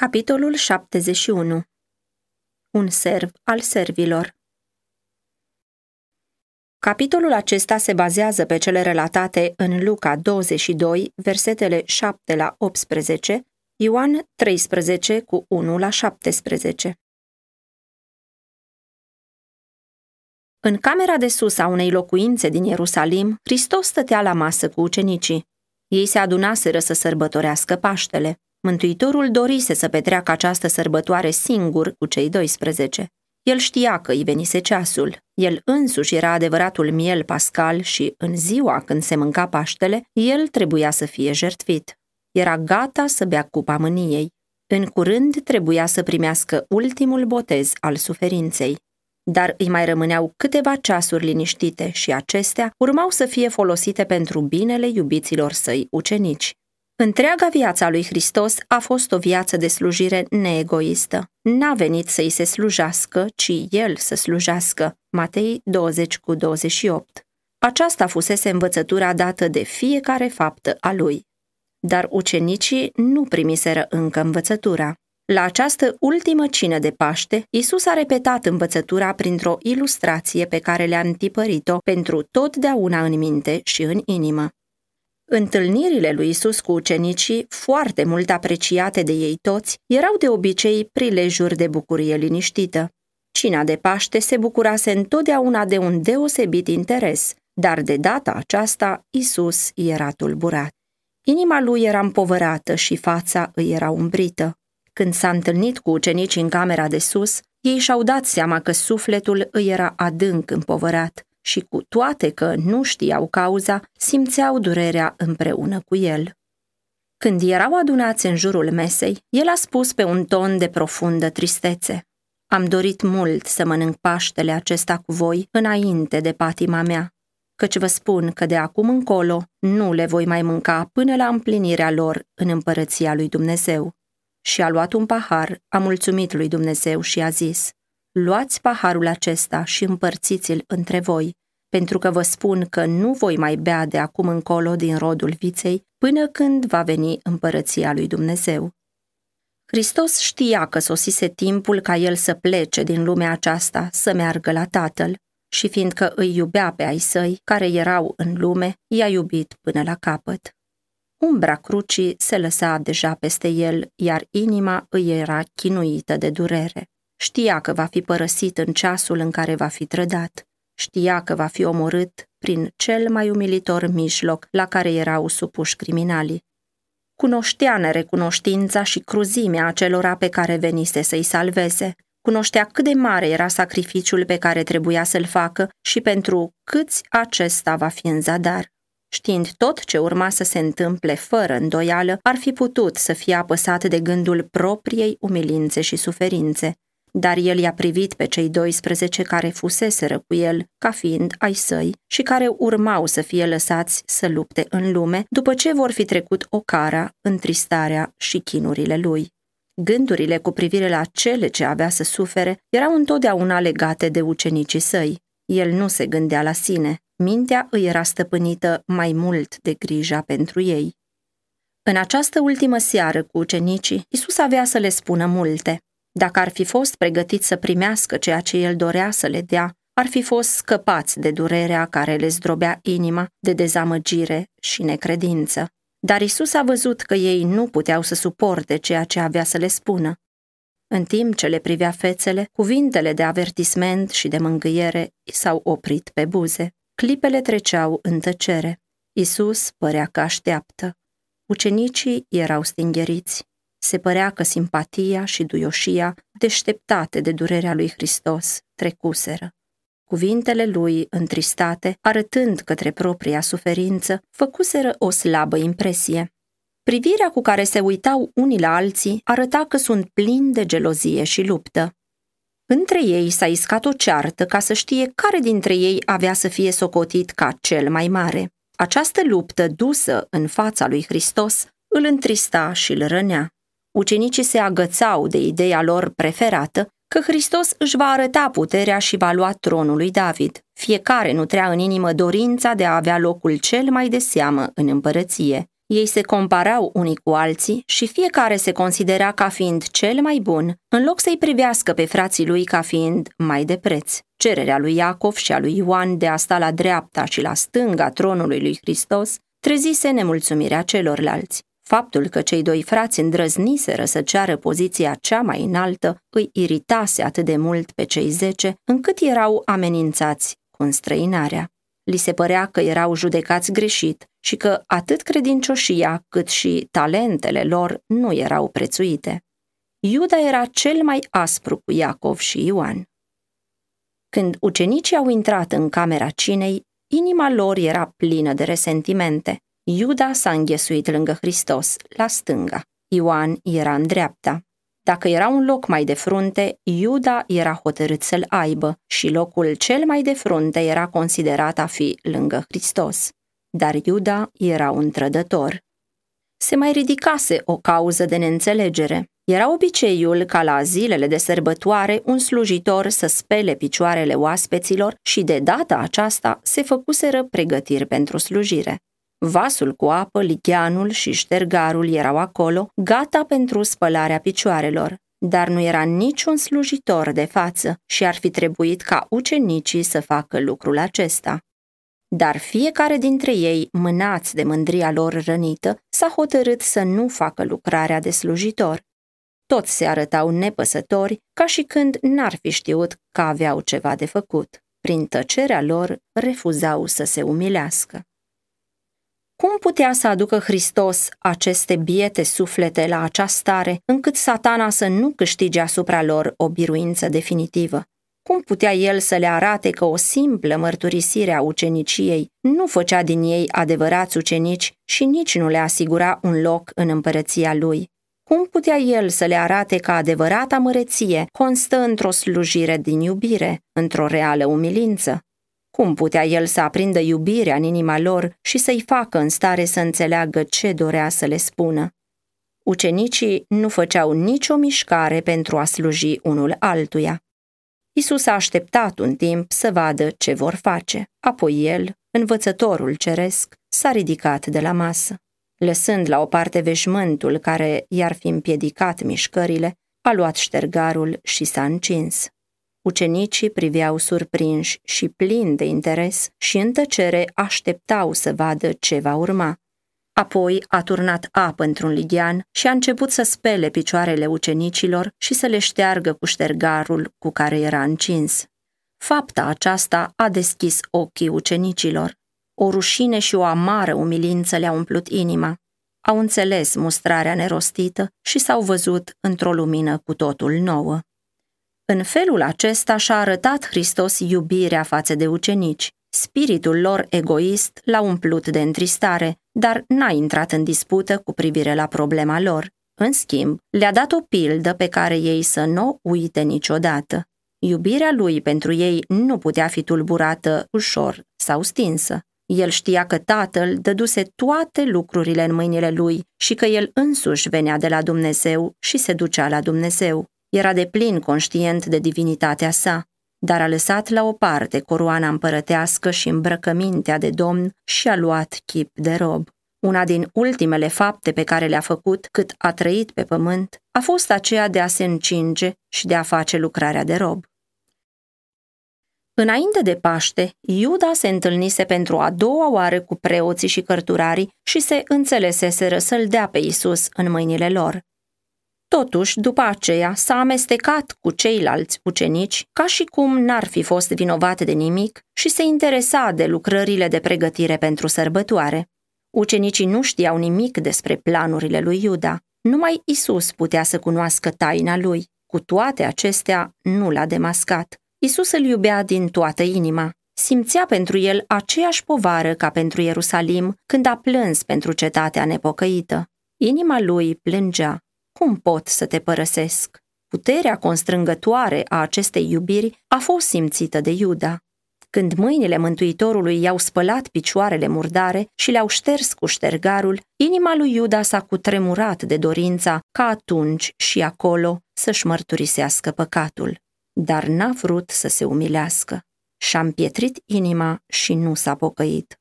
Capitolul 71 Un serv al servilor Capitolul acesta se bazează pe cele relatate în Luca 22, versetele 7 la 18, Ioan 13 cu 1 la 17. În camera de sus a unei locuințe din Ierusalim, Hristos stătea la masă cu ucenicii. Ei se adunaseră să sărbătorească Paștele. Mântuitorul dorise să petreacă această sărbătoare singur cu cei 12. El știa că îi venise ceasul. El însuși era adevăratul miel pascal și, în ziua când se mânca Paștele, el trebuia să fie jertfit. Era gata să bea cupa mâniei. În curând trebuia să primească ultimul botez al suferinței dar îi mai rămâneau câteva ceasuri liniștite și acestea urmau să fie folosite pentru binele iubiților săi ucenici. Întreaga viața lui Hristos a fost o viață de slujire neegoistă. N-a venit să-i se slujească, ci El să slujească. Matei 20 cu 28. Aceasta fusese învățătura dată de fiecare faptă a lui. Dar ucenicii nu primiseră încă învățătura. La această ultimă cină de Paște, Isus a repetat învățătura printr-o ilustrație pe care le-a întipărit-o pentru totdeauna în minte și în inimă. Întâlnirile lui Isus cu ucenicii, foarte mult apreciate de ei toți, erau de obicei prilejuri de bucurie liniștită. Cina de Paște se bucurase întotdeauna de un deosebit interes, dar de data aceasta Isus era tulburat. Inima lui era împovărată și fața îi era umbrită. Când s-a întâlnit cu ucenicii în camera de sus, ei și-au dat seama că sufletul îi era adânc împovărat și cu toate că nu știau cauza, simțeau durerea împreună cu el. Când erau adunați în jurul mesei, el a spus pe un ton de profundă tristețe. Am dorit mult să mănânc paștele acesta cu voi înainte de patima mea, căci vă spun că de acum încolo nu le voi mai mânca până la împlinirea lor în împărăția lui Dumnezeu și a luat un pahar, a mulțumit lui Dumnezeu și a zis, Luați paharul acesta și împărțiți-l între voi, pentru că vă spun că nu voi mai bea de acum încolo din rodul viței până când va veni împărăția lui Dumnezeu. Hristos știa că sosise timpul ca el să plece din lumea aceasta, să meargă la Tatăl, și fiindcă îi iubea pe ai săi, care erau în lume, i-a iubit până la capăt. Umbra crucii se lăsa deja peste el, iar inima îi era chinuită de durere. Știa că va fi părăsit în ceasul în care va fi trădat. Știa că va fi omorât prin cel mai umilitor mijloc la care erau supuși criminalii. Cunoștea nerecunoștința și cruzimea acelora pe care venise să-i salveze. Cunoștea cât de mare era sacrificiul pe care trebuia să-l facă și pentru câți acesta va fi în zadar. Știind tot ce urma să se întâmple fără îndoială, ar fi putut să fie apăsat de gândul propriei umilințe și suferințe, dar el i-a privit pe cei 12 care fuseseră cu el ca fiind ai săi și care urmau să fie lăsați să lupte în lume după ce vor fi trecut ocara, întristarea și chinurile lui. Gândurile cu privire la cele ce avea să sufere erau întotdeauna legate de ucenicii săi. El nu se gândea la sine, mintea îi era stăpânită mai mult de grija pentru ei. În această ultimă seară cu ucenicii, Isus avea să le spună multe. Dacă ar fi fost pregătit să primească ceea ce el dorea să le dea, ar fi fost scăpați de durerea care le zdrobea inima, de dezamăgire și necredință. Dar Isus a văzut că ei nu puteau să suporte ceea ce avea să le spună. În timp ce le privea fețele, cuvintele de avertisment și de mângâiere s-au oprit pe buze. Clipele treceau în tăcere. Isus părea că așteaptă. Ucenicii erau stingheriți. Se părea că simpatia și duioșia, deșteptate de durerea lui Hristos, trecuseră. Cuvintele lui, întristate, arătând către propria suferință, făcuseră o slabă impresie. Privirea cu care se uitau unii la alții arăta că sunt plini de gelozie și luptă. Între ei s-a iscat o ceartă ca să știe care dintre ei avea să fie socotit ca cel mai mare. Această luptă dusă în fața lui Hristos îl întrista și îl rănea. Ucenicii se agățau de ideea lor preferată că Hristos își va arăta puterea și va lua tronul lui David. Fiecare nutrea în inimă dorința de a avea locul cel mai de seamă în împărăție. Ei se comparau unii cu alții și fiecare se considera ca fiind cel mai bun, în loc să-i privească pe frații lui ca fiind mai de preț. Cererea lui Iacov și a lui Ioan de a sta la dreapta și la stânga tronului lui Hristos trezise nemulțumirea celorlalți. Faptul că cei doi frați îndrăzniseră să ceară poziția cea mai înaltă îi iritase atât de mult pe cei zece, încât erau amenințați cu înstrăinarea. Li se părea că erau judecați greșit și că atât credincioșia cât și talentele lor nu erau prețuite. Iuda era cel mai aspru cu Iacov și Ioan. Când ucenicii au intrat în camera cinei, inima lor era plină de resentimente. Iuda s-a înghesuit lângă Hristos, la stânga. Ioan era în dreapta. Dacă era un loc mai de frunte, Iuda era hotărât să-l aibă și locul cel mai de frunte era considerat a fi lângă Hristos. Dar Iuda era un trădător. Se mai ridicase o cauză de neînțelegere. Era obiceiul ca la zilele de sărbătoare un slujitor să spele picioarele oaspeților și de data aceasta se făcuseră pregătiri pentru slujire. Vasul cu apă, licheanul și ștergarul erau acolo, gata pentru spălarea picioarelor, dar nu era niciun slujitor de față și ar fi trebuit ca ucenicii să facă lucrul acesta. Dar fiecare dintre ei, mânați de mândria lor rănită, s-a hotărât să nu facă lucrarea de slujitor. Toți se arătau nepăsători, ca și când n-ar fi știut că aveau ceva de făcut. Prin tăcerea lor, refuzau să se umilească. Cum putea să aducă Hristos aceste biete suflete la acea stare, încât satana să nu câștige asupra lor o biruință definitivă? Cum putea el să le arate că o simplă mărturisire a uceniciei nu făcea din ei adevărați ucenici și nici nu le asigura un loc în împărăția lui? Cum putea el să le arate că adevărata măreție constă într-o slujire din iubire, într-o reală umilință? Cum putea el să aprindă iubirea în inima lor și să-i facă în stare să înțeleagă ce dorea să le spună? Ucenicii nu făceau nicio mișcare pentru a sluji unul altuia. Isus a așteptat un timp să vadă ce vor face. Apoi el, învățătorul ceresc, s-a ridicat de la masă. Lăsând la o parte veșmântul care i-ar fi împiedicat mișcările, a luat ștergarul și s-a încins. Ucenicii priveau surprinși și plini de interes și în tăcere așteptau să vadă ce va urma. Apoi a turnat apă într-un lighean și a început să spele picioarele ucenicilor și să le șteargă cu ștergarul cu care era încins. Fapta aceasta a deschis ochii ucenicilor. O rușine și o amară umilință le-a umplut inima. Au înțeles mustrarea nerostită și s-au văzut într-o lumină cu totul nouă. În felul acesta și-a arătat Hristos iubirea față de ucenici. Spiritul lor egoist l-a umplut de întristare, dar n-a intrat în dispută cu privire la problema lor. În schimb, le-a dat o pildă pe care ei să nu o uite niciodată. Iubirea lui pentru ei nu putea fi tulburată ușor sau stinsă. El știa că tatăl dăduse toate lucrurile în mâinile lui și că el însuși venea de la Dumnezeu și se ducea la Dumnezeu. Era de plin conștient de divinitatea sa, dar a lăsat la o parte coroana împărătească și îmbrăcămintea de domn și a luat chip de rob. Una din ultimele fapte pe care le-a făcut cât a trăit pe pământ a fost aceea de a se încinge și de a face lucrarea de rob. Înainte de Paște, Iuda se întâlnise pentru a doua oară cu preoții și cărturarii și se înțeleseseră să-l dea pe Isus în mâinile lor. Totuși, după aceea, s-a amestecat cu ceilalți ucenici ca și cum n-ar fi fost vinovat de nimic și se interesa de lucrările de pregătire pentru sărbătoare. Ucenicii nu știau nimic despre planurile lui Iuda. Numai Isus putea să cunoască taina lui. Cu toate acestea, nu l-a demascat. Isus îl iubea din toată inima. Simțea pentru el aceeași povară ca pentru Ierusalim când a plâns pentru cetatea nepocăită. Inima lui plângea cum pot să te părăsesc? Puterea constrângătoare a acestei iubiri a fost simțită de Iuda. Când mâinile Mântuitorului i-au spălat picioarele murdare și le-au șters cu ștergarul, inima lui Iuda s-a cutremurat de dorința ca atunci și acolo să-și mărturisească păcatul. Dar n-a vrut să se umilească. Și-a împietrit inima și nu s-a pocăit.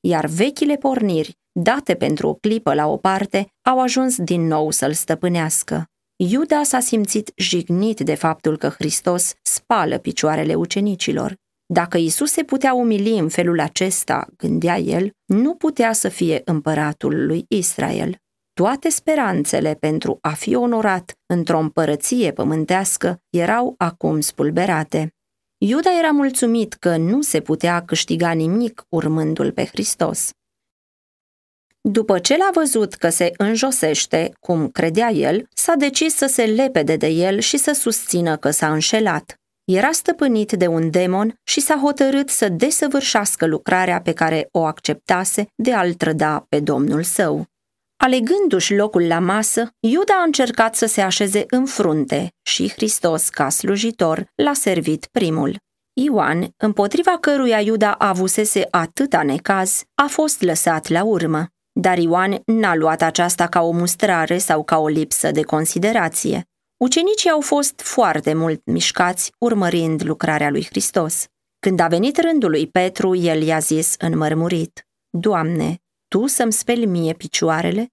Iar vechile porniri date pentru o clipă la o parte, au ajuns din nou să-l stăpânească. Iuda s-a simțit jignit de faptul că Hristos spală picioarele ucenicilor. Dacă Isus se putea umili în felul acesta, gândea el, nu putea să fie împăratul lui Israel. Toate speranțele pentru a fi onorat într-o împărăție pământească erau acum spulberate. Iuda era mulțumit că nu se putea câștiga nimic urmându-l pe Hristos. După ce l-a văzut că se înjosește, cum credea el, s-a decis să se lepede de el și să susțină că s-a înșelat. Era stăpânit de un demon și s-a hotărât să desăvârșească lucrarea pe care o acceptase de a-l trăda pe domnul său. Alegându-și locul la masă, Iuda a încercat să se așeze în frunte și Hristos, ca slujitor, l-a servit primul. Ioan, împotriva căruia Iuda avusese atâta necaz, a fost lăsat la urmă. Dar Ioan n-a luat aceasta ca o mustrare sau ca o lipsă de considerație. Ucenicii au fost foarte mult mișcați urmărind lucrarea lui Hristos. Când a venit rândul lui Petru, el i-a zis înmărmurit, Doamne, Tu să-mi speli mie picioarele?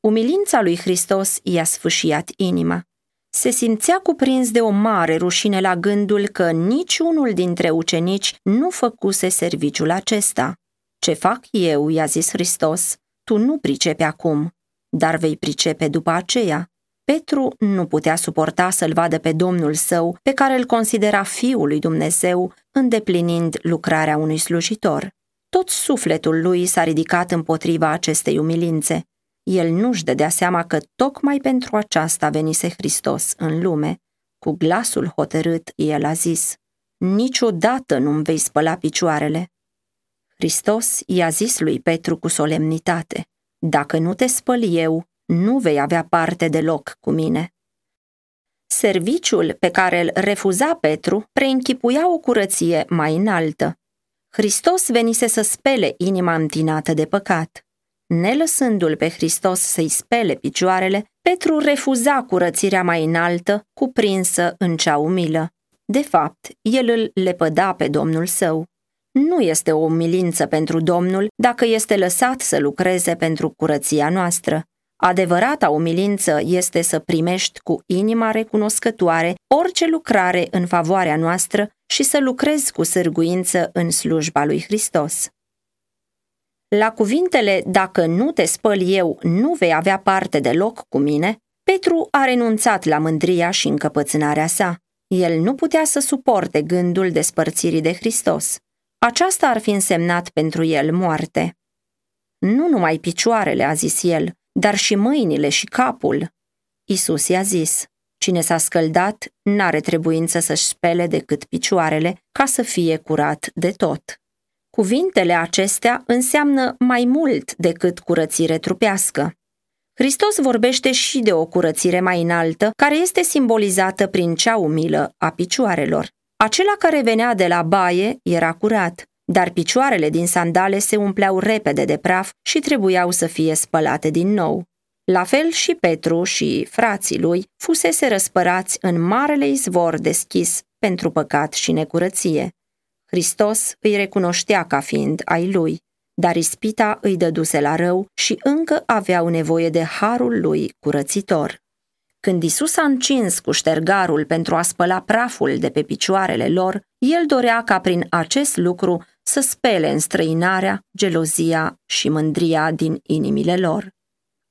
Umilința lui Hristos i-a sfâșiat inima. Se simțea cuprins de o mare rușine la gândul că niciunul dintre ucenici nu făcuse serviciul acesta. Ce fac eu, i-a zis Hristos, tu nu pricepi acum, dar vei pricepe după aceea. Petru nu putea suporta să-l vadă pe Domnul său, pe care îl considera Fiul lui Dumnezeu, îndeplinind lucrarea unui slujitor. Tot sufletul lui s-a ridicat împotriva acestei umilințe. El nu-și dădea seama că tocmai pentru aceasta venise Hristos în lume. Cu glasul hotărât, el a zis, Niciodată nu-mi vei spăla picioarele. Hristos i-a zis lui Petru cu solemnitate, Dacă nu te spăl eu, nu vei avea parte deloc cu mine. Serviciul pe care îl refuza Petru preînchipuia o curăție mai înaltă. Hristos venise să spele inima întinată de păcat. Nelăsându-l pe Hristos să-i spele picioarele, Petru refuza curățirea mai înaltă, cuprinsă în cea umilă. De fapt, el îl lepăda pe Domnul său. Nu este o umilință pentru Domnul dacă este lăsat să lucreze pentru curăția noastră. Adevărata umilință este să primești cu inima recunoscătoare orice lucrare în favoarea noastră și să lucrezi cu sârguință în slujba lui Hristos. La cuvintele Dacă nu te spăl eu, nu vei avea parte deloc cu mine, Petru a renunțat la mândria și încăpățânarea sa. El nu putea să suporte gândul despărțirii de Hristos. Aceasta ar fi însemnat pentru el moarte. Nu numai picioarele, a zis el, dar și mâinile și capul. Isus i-a zis, cine s-a scăldat n-are trebuință să-și spele decât picioarele ca să fie curat de tot. Cuvintele acestea înseamnă mai mult decât curățire trupească. Hristos vorbește și de o curățire mai înaltă, care este simbolizată prin cea umilă a picioarelor. Acela care venea de la baie era curat, dar picioarele din sandale se umpleau repede de praf și trebuiau să fie spălate din nou. La fel și Petru și frații lui fusese răspărați în marele izvor deschis pentru păcat și necurăție. Hristos îi recunoștea ca fiind ai lui, dar ispita îi dăduse la rău și încă aveau nevoie de harul lui curățitor. Când Isus a încins cu ștergarul pentru a spăla praful de pe picioarele lor, el dorea ca prin acest lucru să spele înstrăinarea, gelozia și mândria din inimile lor.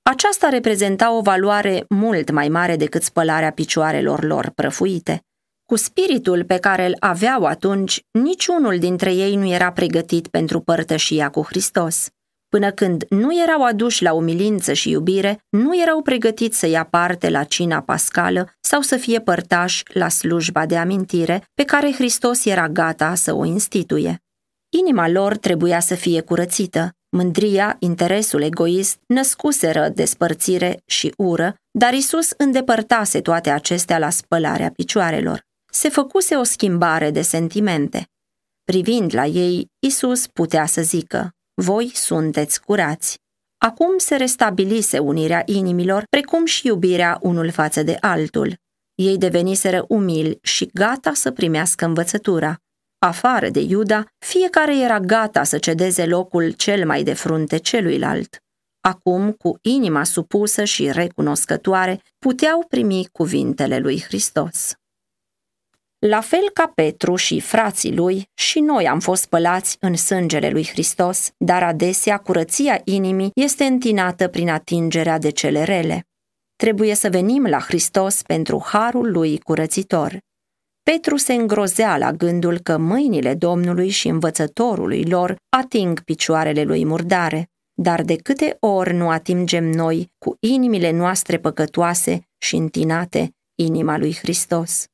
Aceasta reprezenta o valoare mult mai mare decât spălarea picioarelor lor prăfuite. Cu spiritul pe care îl aveau atunci, niciunul dintre ei nu era pregătit pentru părtășia cu Hristos. Până când nu erau aduși la umilință și iubire, nu erau pregătiți să ia parte la cina pascală sau să fie părtași la slujba de amintire pe care Hristos era gata să o instituie. Inima lor trebuia să fie curățită. Mândria, interesul egoist născuseră despărțire și ură, dar Isus îndepărtase toate acestea la spălarea picioarelor. Se făcuse o schimbare de sentimente. Privind la ei, Isus putea să zică, voi sunteți curați. Acum se restabilise unirea inimilor, precum și iubirea unul față de altul. Ei deveniseră umili și gata să primească învățătura. afară de Iuda, fiecare era gata să cedeze locul cel mai de frunte celuilalt. Acum, cu inima supusă și recunoscătoare, puteau primi cuvintele lui Hristos. La fel ca Petru și frații lui, și noi am fost spălați în sângele lui Hristos, dar adesea curăția inimii este întinată prin atingerea de cele rele. Trebuie să venim la Hristos pentru harul lui curățitor. Petru se îngrozea la gândul că mâinile Domnului și învățătorului lor ating picioarele lui murdare. Dar de câte ori nu atingem noi cu inimile noastre păcătoase și întinate inima lui Hristos?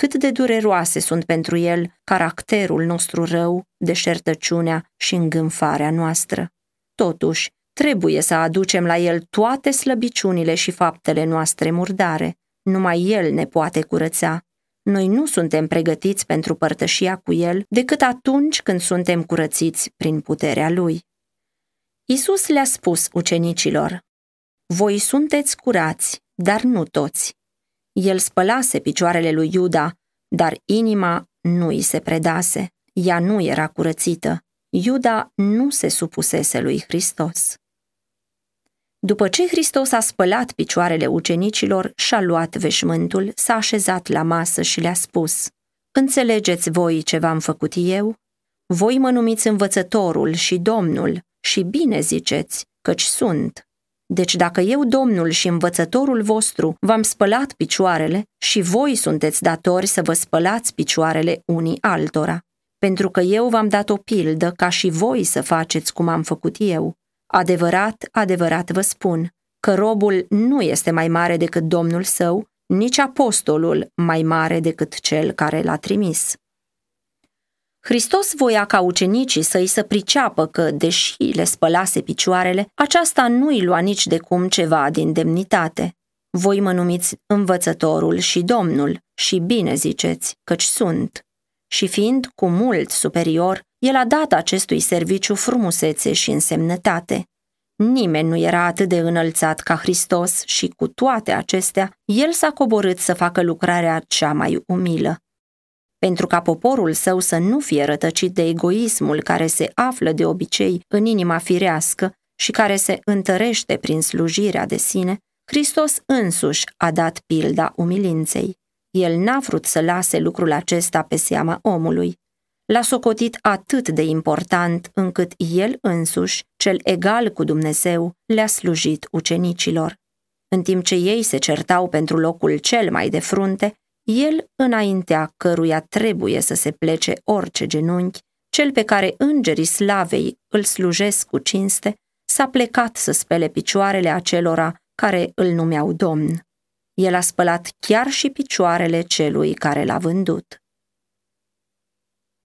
Cât de dureroase sunt pentru el caracterul nostru rău, deșertăciunea și îngânfarea noastră. Totuși, trebuie să aducem la el toate slăbiciunile și faptele noastre murdare. Numai el ne poate curăța. Noi nu suntem pregătiți pentru părtășia cu el decât atunci când suntem curățiți prin puterea lui. Isus le-a spus ucenicilor, Voi sunteți curați, dar nu toți. El spălase picioarele lui Iuda, dar inima nu îi se predase. Ea nu era curățită. Iuda nu se supusese lui Hristos. După ce Hristos a spălat picioarele ucenicilor, și-a luat veșmântul, s-a așezat la masă și le-a spus, Înțelegeți voi ce v-am făcut eu? Voi mă numiți învățătorul și domnul și bine ziceți, căci sunt. Deci dacă eu, Domnul și învățătorul vostru, v-am spălat picioarele și voi sunteți datori să vă spălați picioarele unii altora, pentru că eu v-am dat o pildă ca și voi să faceți cum am făcut eu. Adevărat, adevărat vă spun, că robul nu este mai mare decât Domnul său, nici apostolul mai mare decât cel care l-a trimis. Hristos voia ca ucenicii să-i să priceapă că, deși le spălase picioarele, aceasta nu îi lua nici de cum ceva din demnitate. Voi mă numiți învățătorul și domnul și bine ziceți, căci sunt. Și fiind cu mult superior, el a dat acestui serviciu frumusețe și însemnătate. Nimeni nu era atât de înălțat ca Hristos și cu toate acestea, el s-a coborât să facă lucrarea cea mai umilă pentru ca poporul său să nu fie rătăcit de egoismul care se află de obicei în inima firească și care se întărește prin slujirea de sine, Hristos însuși a dat pilda umilinței. El n-a vrut să lase lucrul acesta pe seama omului. L-a socotit atât de important încât el însuși, cel egal cu Dumnezeu, le-a slujit ucenicilor. În timp ce ei se certau pentru locul cel mai de frunte, el înaintea căruia trebuie să se plece orice genunchi, cel pe care îngerii slavei îl slujesc cu cinste, s-a plecat să spele picioarele acelora care îl numeau domn. El a spălat chiar și picioarele celui care l-a vândut.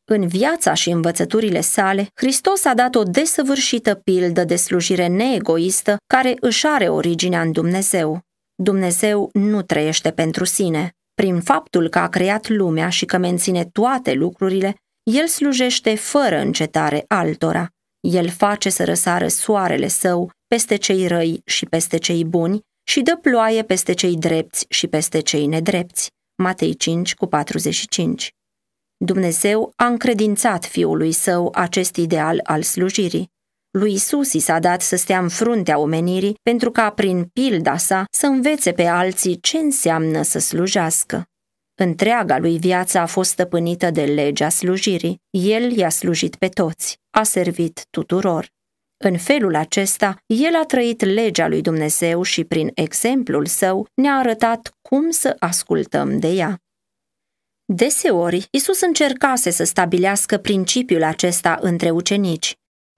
În viața și învățăturile sale, Hristos a dat o desăvârșită pildă de slujire neegoistă care își are originea în Dumnezeu. Dumnezeu nu trăiește pentru sine. Prin faptul că a creat lumea și că menține toate lucrurile, el slujește fără încetare altora. El face să răsară soarele său peste cei răi și peste cei buni și dă ploaie peste cei drepți și peste cei nedrepți. Matei 5 cu 45 Dumnezeu a încredințat fiului său acest ideal al slujirii. Lui Isus i s-a dat să stea în fruntea omenirii pentru ca prin pilda sa să învețe pe alții ce înseamnă să slujească. Întreaga lui viață a fost stăpânită de legea slujirii. El i-a slujit pe toți, a servit tuturor. În felul acesta, el a trăit legea lui Dumnezeu și prin exemplul său ne-a arătat cum să ascultăm de ea. Deseori, Isus încercase să stabilească principiul acesta între ucenici,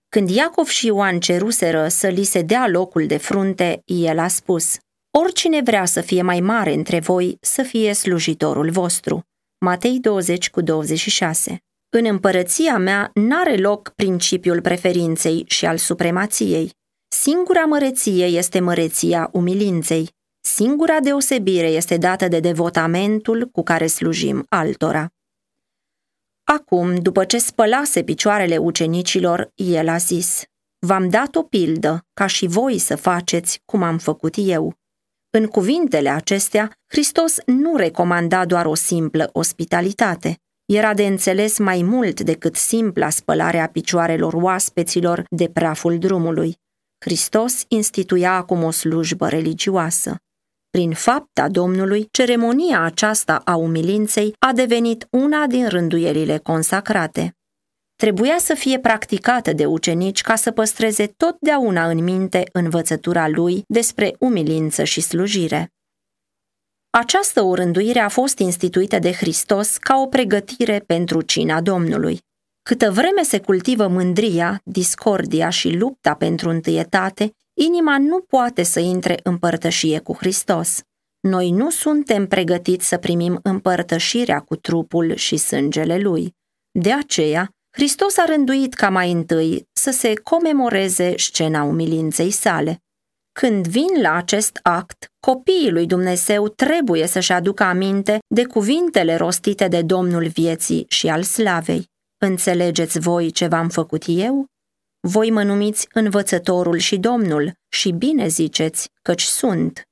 când Iacov și Ioan ceruseră să li se dea locul de frunte, el a spus, Oricine vrea să fie mai mare între voi, să fie slujitorul vostru. Matei 20 cu 26 În împărăția mea n-are loc principiul preferinței și al supremației. Singura măreție este măreția umilinței. Singura deosebire este dată de devotamentul cu care slujim altora. Acum, după ce spălase picioarele ucenicilor, el a zis, V-am dat o pildă, ca și voi să faceți cum am făcut eu. În cuvintele acestea, Hristos nu recomanda doar o simplă ospitalitate. era de înțeles mai mult decât simpla spălare a picioarelor oaspeților de praful drumului. Hristos instituia acum o slujbă religioasă. Prin fapta Domnului, ceremonia aceasta a umilinței a devenit una din rânduielile consacrate. Trebuia să fie practicată de ucenici ca să păstreze totdeauna în minte învățătura lui despre umilință și slujire. Această urânduire a fost instituită de Hristos ca o pregătire pentru cina Domnului. Câtă vreme se cultivă mândria, discordia și lupta pentru întâietate, inima nu poate să intre în părtășie cu Hristos. Noi nu suntem pregătiți să primim împărtășirea cu trupul și sângele Lui. De aceea, Hristos a rânduit ca mai întâi să se comemoreze scena umilinței sale. Când vin la acest act, copiii lui Dumnezeu trebuie să-și aducă aminte de cuvintele rostite de Domnul vieții și al slavei. Înțelegeți voi ce v-am făcut eu? Voi mă numiți învățătorul și Domnul și bine ziceți, căci sunt.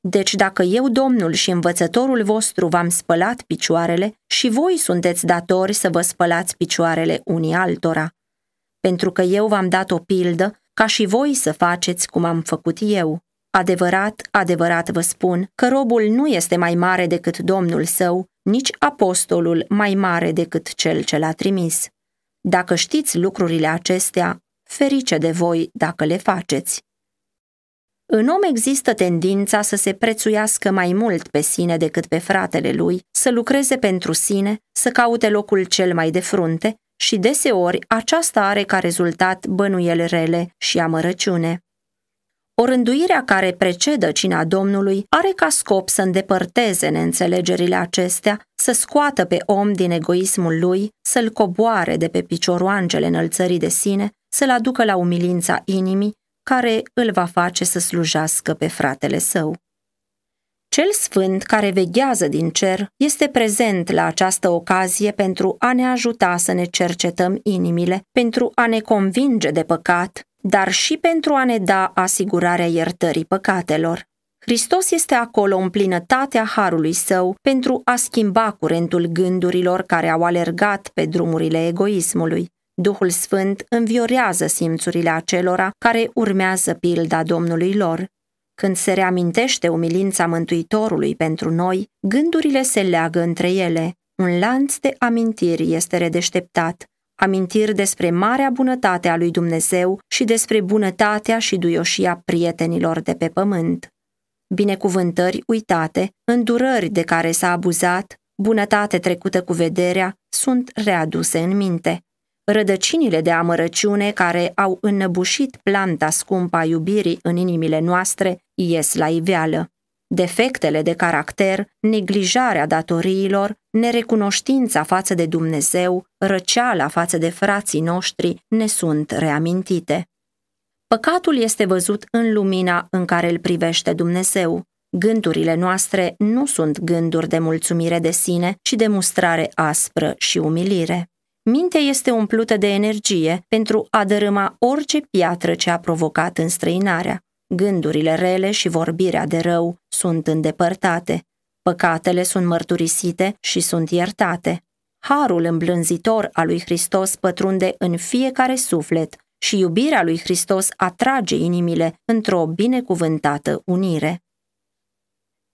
Deci dacă eu, Domnul și învățătorul vostru, v-am spălat picioarele, și voi sunteți datori să vă spălați picioarele unii altora. Pentru că eu v-am dat o pildă, ca și voi să faceți cum am făcut eu. Adevărat, adevărat vă spun că robul nu este mai mare decât Domnul său, nici apostolul mai mare decât cel ce l-a trimis. Dacă știți lucrurile acestea, ferice de voi dacă le faceți. În om există tendința să se prețuiască mai mult pe sine decât pe fratele lui, să lucreze pentru sine, să caute locul cel mai de frunte și deseori aceasta are ca rezultat bănuieli rele și amărăciune. O rânduirea care precedă cina Domnului are ca scop să îndepărteze neînțelegerile acestea, să scoată pe om din egoismul lui, să-l coboare de pe picioroangele înălțării de sine, să-l aducă la umilința inimii, care îl va face să slujească pe fratele său. Cel sfânt care veghează din cer este prezent la această ocazie pentru a ne ajuta să ne cercetăm inimile, pentru a ne convinge de păcat, dar și pentru a ne da asigurarea iertării păcatelor. Hristos este acolo în plinătatea harului său pentru a schimba curentul gândurilor care au alergat pe drumurile egoismului. Duhul Sfânt înviorează simțurile acelora care urmează pilda Domnului lor. Când se reamintește umilința Mântuitorului pentru noi, gândurile se leagă între ele. Un lanț de amintiri este redeșteptat, amintiri despre marea bunătate a lui Dumnezeu și despre bunătatea și duioșia prietenilor de pe pământ. Binecuvântări uitate, îndurări de care s-a abuzat, bunătate trecută cu vederea, sunt readuse în minte. Rădăcinile de amărăciune care au înnăbușit planta scumpă a iubirii în inimile noastre ies la iveală. Defectele de caracter, neglijarea datoriilor, nerecunoștința față de Dumnezeu, răceala față de frații noștri ne sunt reamintite. Păcatul este văzut în lumina în care îl privește Dumnezeu. Gândurile noastre nu sunt gânduri de mulțumire de sine, ci de mustrare aspră și umilire. Mintea este umplută de energie pentru a dărâma orice piatră ce a provocat înstrăinarea. Gândurile rele și vorbirea de rău sunt îndepărtate. Păcatele sunt mărturisite și sunt iertate. Harul îmblânzitor al lui Hristos pătrunde în fiecare suflet și iubirea lui Hristos atrage inimile într-o binecuvântată unire.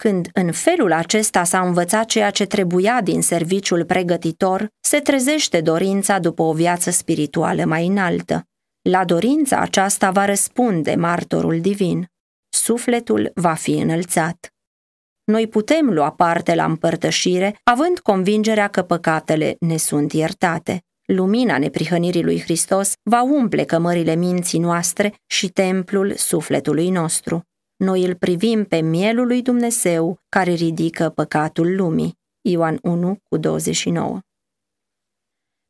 Când în felul acesta s-a învățat ceea ce trebuia din serviciul pregătitor, se trezește dorința după o viață spirituală mai înaltă. La dorința aceasta va răspunde martorul divin. Sufletul va fi înălțat. Noi putem lua parte la împărtășire, având convingerea că păcatele ne sunt iertate. Lumina neprihănirii lui Hristos va umple cămările minții noastre și templul sufletului nostru noi îl privim pe mielul lui Dumnezeu care ridică păcatul lumii. Ioan 1 cu 29.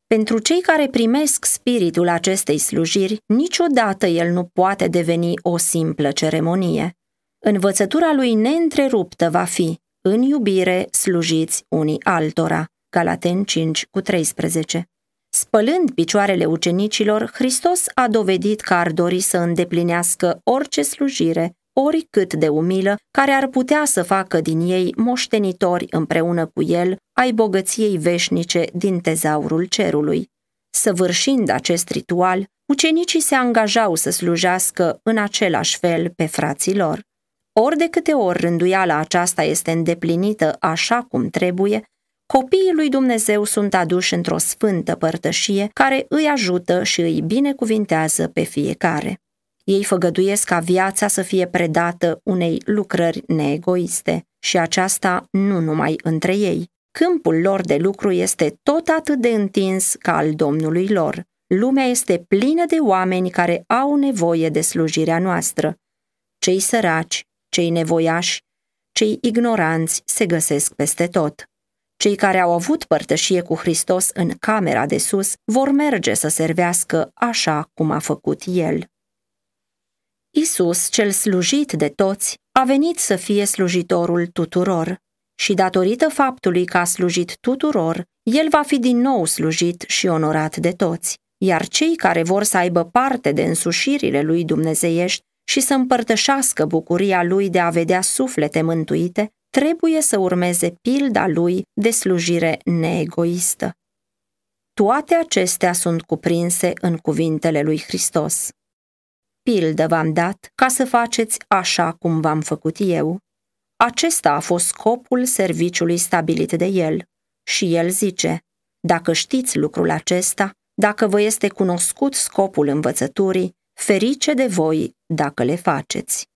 Pentru cei care primesc spiritul acestei slujiri, niciodată el nu poate deveni o simplă ceremonie. Învățătura lui neîntreruptă va fi, în iubire slujiți unii altora. Galaten 5 cu 13. Spălând picioarele ucenicilor, Hristos a dovedit că ar dori să îndeplinească orice slujire oricât de umilă, care ar putea să facă din ei moștenitori împreună cu el ai bogăției veșnice din tezaurul cerului. Săvârșind acest ritual, ucenicii se angajau să slujească în același fel pe frații lor. Ori de câte ori rânduiala aceasta este îndeplinită așa cum trebuie, copiii lui Dumnezeu sunt aduși într-o sfântă părtășie care îi ajută și îi binecuvintează pe fiecare. Ei făgăduiesc ca viața să fie predată unei lucrări neegoiste și aceasta nu numai între ei. Câmpul lor de lucru este tot atât de întins ca al Domnului lor. Lumea este plină de oameni care au nevoie de slujirea noastră. Cei săraci, cei nevoiași, cei ignoranți se găsesc peste tot. Cei care au avut părtășie cu Hristos în camera de sus vor merge să servească așa cum a făcut El. Isus, cel slujit de toți, a venit să fie slujitorul tuturor și datorită faptului că a slujit tuturor, el va fi din nou slujit și onorat de toți, iar cei care vor să aibă parte de însușirile lui dumnezeiești și să împărtășească bucuria lui de a vedea suflete mântuite, trebuie să urmeze pilda lui de slujire neegoistă. Toate acestea sunt cuprinse în cuvintele lui Hristos. Pildă v-am dat ca să faceți așa cum v-am făcut eu. Acesta a fost scopul serviciului stabilit de el. Și el zice, dacă știți lucrul acesta, dacă vă este cunoscut scopul învățăturii, ferice de voi dacă le faceți.